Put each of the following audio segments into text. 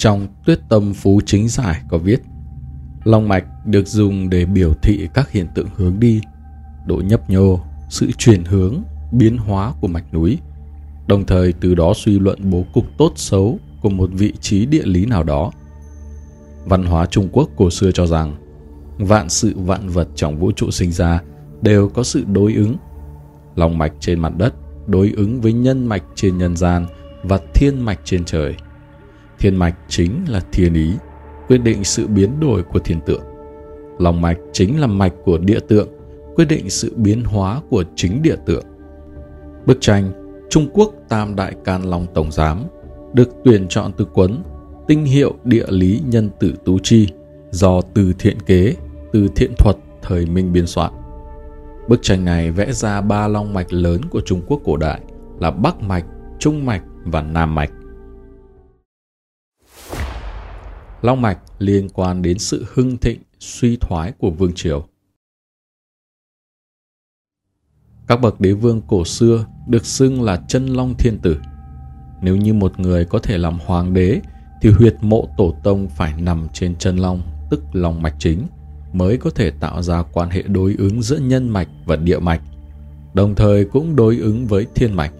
Trong Tuyết Tâm Phú Chính Giải có viết Long mạch được dùng để biểu thị các hiện tượng hướng đi, độ nhấp nhô, sự chuyển hướng, biến hóa của mạch núi, đồng thời từ đó suy luận bố cục tốt xấu của một vị trí địa lý nào đó. Văn hóa Trung Quốc cổ xưa cho rằng vạn sự vạn vật trong vũ trụ sinh ra đều có sự đối ứng. Long mạch trên mặt đất đối ứng với nhân mạch trên nhân gian và thiên mạch trên trời. Thiên mạch chính là thiên ý, quyết định sự biến đổi của thiên tượng. Long mạch chính là mạch của địa tượng, quyết định sự biến hóa của chính địa tượng. Bức tranh Trung Quốc Tam Đại Can Long Tổng Giám được tuyển chọn từ cuốn Tinh hiệu địa lý nhân tử tú chi do Từ Thiện Kế, Từ Thiện Thuật thời Minh biên soạn. Bức tranh này vẽ ra ba long mạch lớn của Trung Quốc cổ đại là Bắc Mạch, Trung Mạch và Nam Mạch. Long Mạch liên quan đến sự hưng thịnh, suy thoái của vương triều. Các bậc đế vương cổ xưa được xưng là chân long thiên tử. Nếu như một người có thể làm hoàng đế thì huyệt mộ tổ tông phải nằm trên chân long, tức long mạch chính, mới có thể tạo ra quan hệ đối ứng giữa nhân mạch và địa mạch, đồng thời cũng đối ứng với thiên mạch.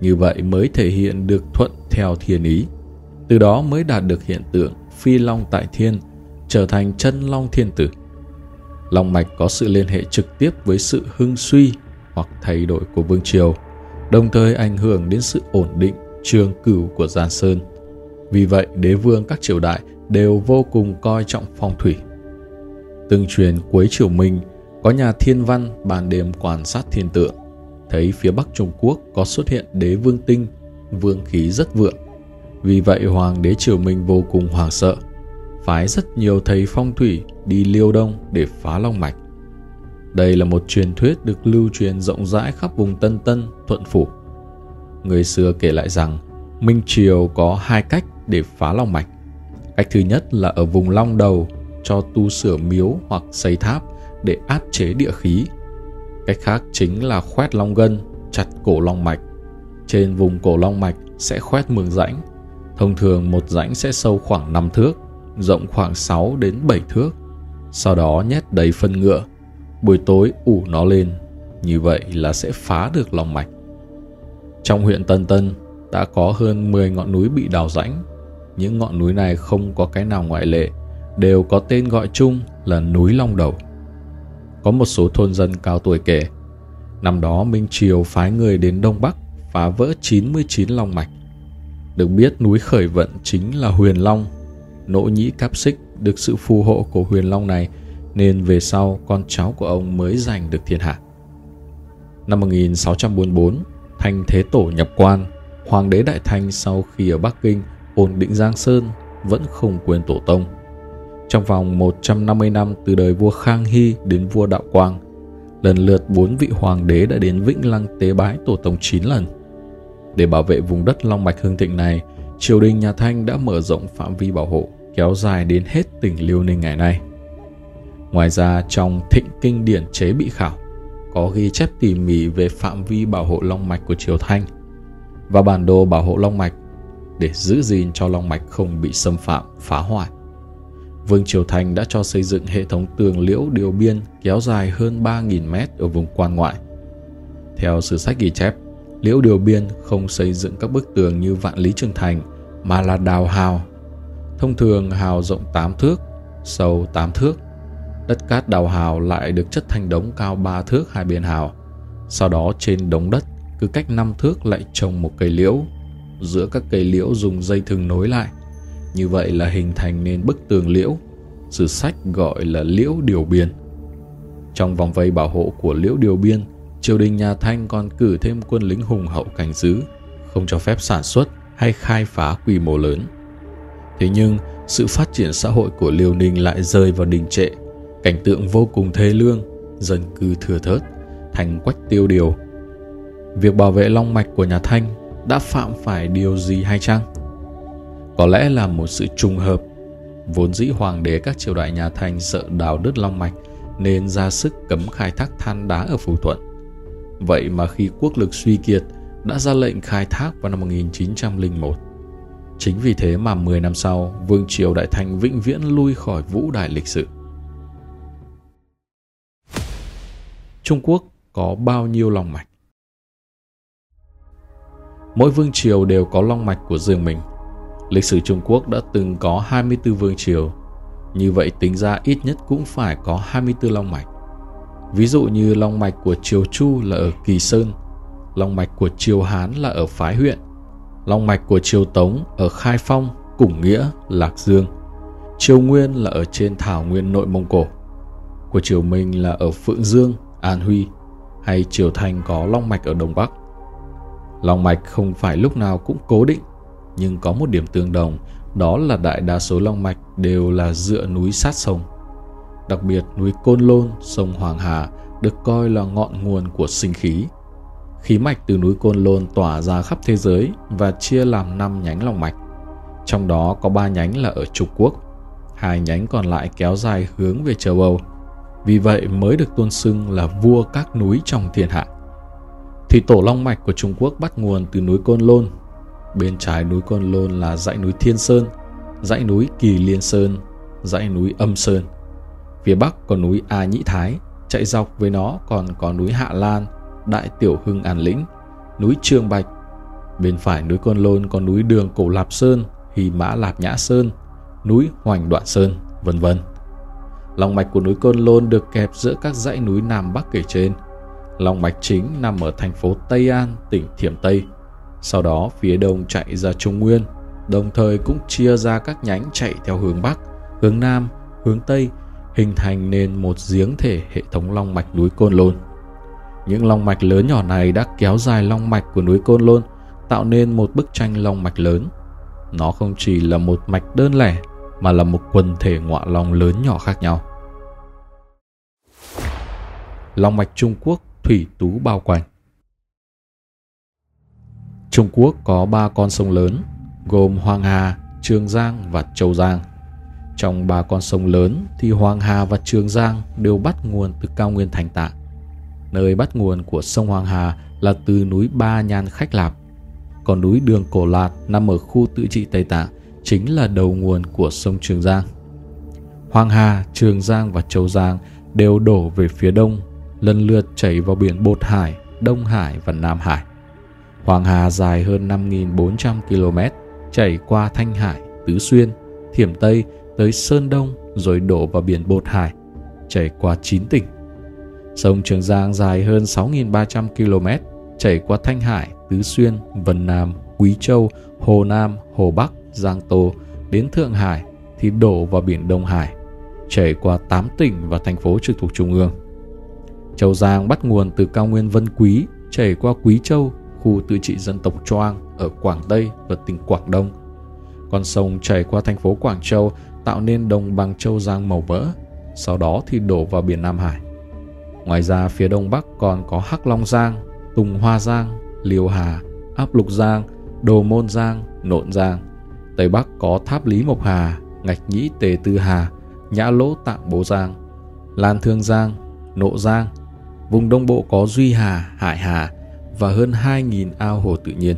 Như vậy mới thể hiện được thuận theo thiên ý. Từ đó mới đạt được hiện tượng phi long tại thiên, trở thành chân long thiên tử. Long mạch có sự liên hệ trực tiếp với sự hưng suy hoặc thay đổi của vương triều, đồng thời ảnh hưởng đến sự ổn định, trường cửu của gian Sơn. Vì vậy, đế vương các triều đại đều vô cùng coi trọng phong thủy. Tương truyền cuối triều Minh, có nhà thiên văn ban đêm quan sát thiên tượng, thấy phía bắc Trung Quốc có xuất hiện đế vương tinh, vương khí rất vượng. Vì vậy hoàng đế triều Minh vô cùng hoảng sợ, phái rất nhiều thầy phong thủy đi liêu đông để phá long mạch. Đây là một truyền thuyết được lưu truyền rộng rãi khắp vùng Tân Tân, Thuận Phủ. Người xưa kể lại rằng Minh Triều có hai cách để phá long mạch. Cách thứ nhất là ở vùng long đầu cho tu sửa miếu hoặc xây tháp để áp chế địa khí. Cách khác chính là khoét long gân, chặt cổ long mạch. Trên vùng cổ long mạch sẽ khoét mường rãnh. Thông thường một rãnh sẽ sâu khoảng 5 thước, rộng khoảng 6 đến 7 thước. Sau đó nhét đầy phân ngựa, buổi tối ủ nó lên. Như vậy là sẽ phá được lòng mạch. Trong huyện Tân Tân đã có hơn 10 ngọn núi bị đào rãnh. Những ngọn núi này không có cái nào ngoại lệ, đều có tên gọi chung là núi Long Đầu. Có một số thôn dân cao tuổi kể, năm đó Minh Triều phái người đến Đông Bắc phá vỡ 99 long mạch. Được biết núi khởi vận chính là Huyền Long. Nỗ nhĩ cáp xích được sự phù hộ của Huyền Long này nên về sau con cháu của ông mới giành được thiên hạ. Năm 1644, Thanh Thế Tổ nhập quan, Hoàng đế Đại Thanh sau khi ở Bắc Kinh ổn định Giang Sơn vẫn không quên tổ tông. Trong vòng 150 năm từ đời vua Khang Hy đến vua Đạo Quang, lần lượt bốn vị hoàng đế đã đến Vĩnh Lăng tế bái tổ tông 9 lần. Để bảo vệ vùng đất Long Mạch hương thịnh này, triều đình nhà Thanh đã mở rộng phạm vi bảo hộ, kéo dài đến hết tỉnh Liêu Ninh ngày nay. Ngoài ra trong thịnh kinh điển chế bị khảo, có ghi chép tỉ mỉ về phạm vi bảo hộ long mạch của triều Thanh và bản đồ bảo hộ long mạch để giữ gìn cho long mạch không bị xâm phạm, phá hoại. Vương Triều Thanh đã cho xây dựng hệ thống tường liễu điều biên kéo dài hơn 3.000 mét ở vùng quan ngoại. Theo sử sách ghi chép, liễu điều biên không xây dựng các bức tường như vạn lý trường thành mà là đào hào. Thông thường hào rộng 8 thước, sâu 8 thước. Đất cát đào hào lại được chất thành đống cao 3 thước hai bên hào. Sau đó trên đống đất cứ cách 5 thước lại trồng một cây liễu. Giữa các cây liễu dùng dây thừng nối lại – như vậy là hình thành nên bức tường liễu, sử sách gọi là liễu điều biên. Trong vòng vây bảo hộ của liễu điều biên, triều đình nhà Thanh còn cử thêm quân lính hùng hậu cảnh giữ, không cho phép sản xuất hay khai phá quy mô lớn. Thế nhưng, sự phát triển xã hội của Liêu Ninh lại rơi vào đình trệ, cảnh tượng vô cùng thê lương, dân cư thừa thớt, thành quách tiêu điều. Việc bảo vệ long mạch của nhà Thanh đã phạm phải điều gì hay chăng? Có lẽ là một sự trùng hợp Vốn dĩ hoàng đế các triều đại nhà Thanh sợ đào đứt long mạch nên ra sức cấm khai thác than đá ở Phú Thuận. Vậy mà khi quốc lực suy kiệt đã ra lệnh khai thác vào năm 1901. Chính vì thế mà 10 năm sau, Vương triều Đại Thanh vĩnh viễn lui khỏi vũ đại lịch sử. Trung Quốc có bao nhiêu long mạch? Mỗi vương triều đều có long mạch của riêng mình. Lịch sử Trung Quốc đã từng có 24 vương triều, như vậy tính ra ít nhất cũng phải có 24 long mạch. Ví dụ như long mạch của triều Chu là ở Kỳ Sơn, long mạch của triều Hán là ở Phái huyện, long mạch của triều Tống ở Khai Phong, Củng Nghĩa, Lạc Dương, triều Nguyên là ở trên Thảo Nguyên nội Mông Cổ, của triều Minh là ở Phượng Dương, An Huy, hay triều Thanh có long mạch ở Đông Bắc. Long mạch không phải lúc nào cũng cố định, nhưng có một điểm tương đồng, đó là đại đa số long mạch đều là dựa núi sát sông. Đặc biệt núi Côn Lôn, sông Hoàng Hà được coi là ngọn nguồn của sinh khí. Khí mạch từ núi Côn Lôn tỏa ra khắp thế giới và chia làm 5 nhánh long mạch. Trong đó có 3 nhánh là ở Trung Quốc, hai nhánh còn lại kéo dài hướng về châu Âu. Vì vậy mới được tôn xưng là vua các núi trong thiên hạ. Thủy tổ long mạch của Trung Quốc bắt nguồn từ núi Côn Lôn. Bên trái núi Côn Lôn là dãy núi Thiên Sơn, dãy núi Kỳ Liên Sơn, dãy núi Âm Sơn. Phía bắc có núi A Nhĩ Thái, chạy dọc với nó còn có núi Hạ Lan, Đại Tiểu Hưng An Lĩnh, núi trương Bạch. Bên phải núi Côn Lôn có núi Đường Cổ Lạp Sơn, Hì Mã Lạp Nhã Sơn, núi Hoành Đoạn Sơn, vân vân. Lòng mạch của núi Côn Lôn được kẹp giữa các dãy núi Nam Bắc kể trên. Lòng mạch chính nằm ở thành phố Tây An, tỉnh Thiểm Tây. Sau đó phía đông chạy ra Trung Nguyên, đồng thời cũng chia ra các nhánh chạy theo hướng Bắc, hướng Nam, hướng Tây, hình thành nên một giếng thể hệ thống long mạch núi Côn Lôn. Những long mạch lớn nhỏ này đã kéo dài long mạch của núi Côn Lôn, tạo nên một bức tranh long mạch lớn. Nó không chỉ là một mạch đơn lẻ mà là một quần thể ngọa long lớn nhỏ khác nhau. Long mạch Trung Quốc thủy tú bao quanh. Trung Quốc có ba con sông lớn, gồm Hoàng Hà, Trường Giang và Châu Giang. Trong ba con sông lớn thì Hoàng Hà và Trường Giang đều bắt nguồn từ cao nguyên Thành tạ Nơi bắt nguồn của sông Hoàng Hà là từ núi Ba Nhan Khách Lạp, còn núi Đường Cổ Lạt nằm ở khu tự trị Tây Tạng chính là đầu nguồn của sông Trường Giang. Hoàng Hà, Trường Giang và Châu Giang đều đổ về phía đông, lần lượt chảy vào biển Bột Hải, Đông Hải và Nam Hải. Hoàng Hà dài hơn 5.400 km, chảy qua Thanh Hải, Tứ Xuyên, Thiểm Tây tới Sơn Đông rồi đổ vào biển Bột Hải, chảy qua 9 tỉnh. Sông Trường Giang dài hơn 6.300 km, chảy qua Thanh Hải, Tứ Xuyên, Vân Nam, Quý Châu, Hồ Nam, Hồ Bắc, Giang Tô đến Thượng Hải thì đổ vào biển Đông Hải, chảy qua 8 tỉnh và thành phố trực thuộc Trung ương. Châu Giang bắt nguồn từ cao nguyên Vân Quý, chảy qua Quý Châu, khu tự trị dân tộc Choang ở Quảng Tây và tỉnh Quảng Đông. Con sông chảy qua thành phố Quảng Châu tạo nên đồng bằng Châu Giang màu mỡ, sau đó thì đổ vào biển Nam Hải. Ngoài ra phía đông bắc còn có Hắc Long Giang, Tùng Hoa Giang, Liêu Hà, Áp Lục Giang, Đồ Môn Giang, Nộn Giang. Tây Bắc có Tháp Lý Mộc Hà, Ngạch Nhĩ Tề Tư Hà, Nhã Lỗ Tạng Bố Giang, Lan Thương Giang, Nộ Giang. Vùng Đông Bộ có Duy Hà, Hải Hà và hơn 2.000 ao hồ tự nhiên.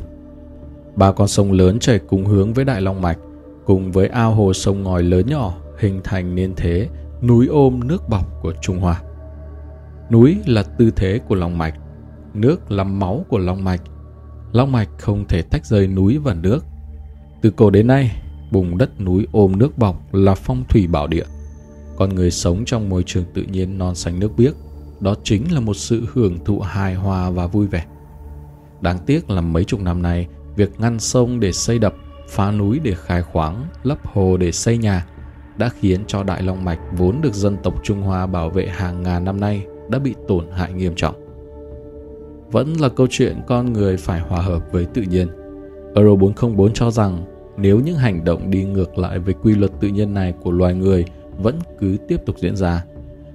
Ba con sông lớn chảy cùng hướng với Đại Long Mạch, cùng với ao hồ sông ngòi lớn nhỏ hình thành nên thế núi ôm nước bọc của Trung Hoa. Núi là tư thế của Long Mạch, nước là máu của Long Mạch. Long Mạch không thể tách rời núi và nước. Từ cổ đến nay, vùng đất núi ôm nước bọc là phong thủy bảo địa. Con người sống trong môi trường tự nhiên non xanh nước biếc, đó chính là một sự hưởng thụ hài hòa và vui vẻ. Đáng tiếc là mấy chục năm nay, việc ngăn sông để xây đập, phá núi để khai khoáng, lấp hồ để xây nhà đã khiến cho Đại Long Mạch vốn được dân tộc Trung Hoa bảo vệ hàng ngàn năm nay đã bị tổn hại nghiêm trọng. Vẫn là câu chuyện con người phải hòa hợp với tự nhiên. Euro 404 cho rằng nếu những hành động đi ngược lại với quy luật tự nhiên này của loài người vẫn cứ tiếp tục diễn ra,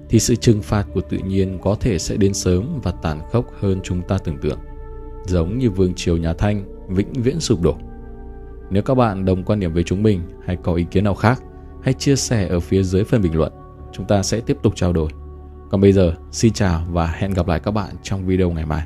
thì sự trừng phạt của tự nhiên có thể sẽ đến sớm và tàn khốc hơn chúng ta tưởng tượng. Giống như vương triều nhà Thanh vĩnh viễn sụp đổ. Nếu các bạn đồng quan điểm với chúng mình hay có ý kiến nào khác, hãy chia sẻ ở phía dưới phần bình luận. Chúng ta sẽ tiếp tục trao đổi. Còn bây giờ, xin chào và hẹn gặp lại các bạn trong video ngày mai.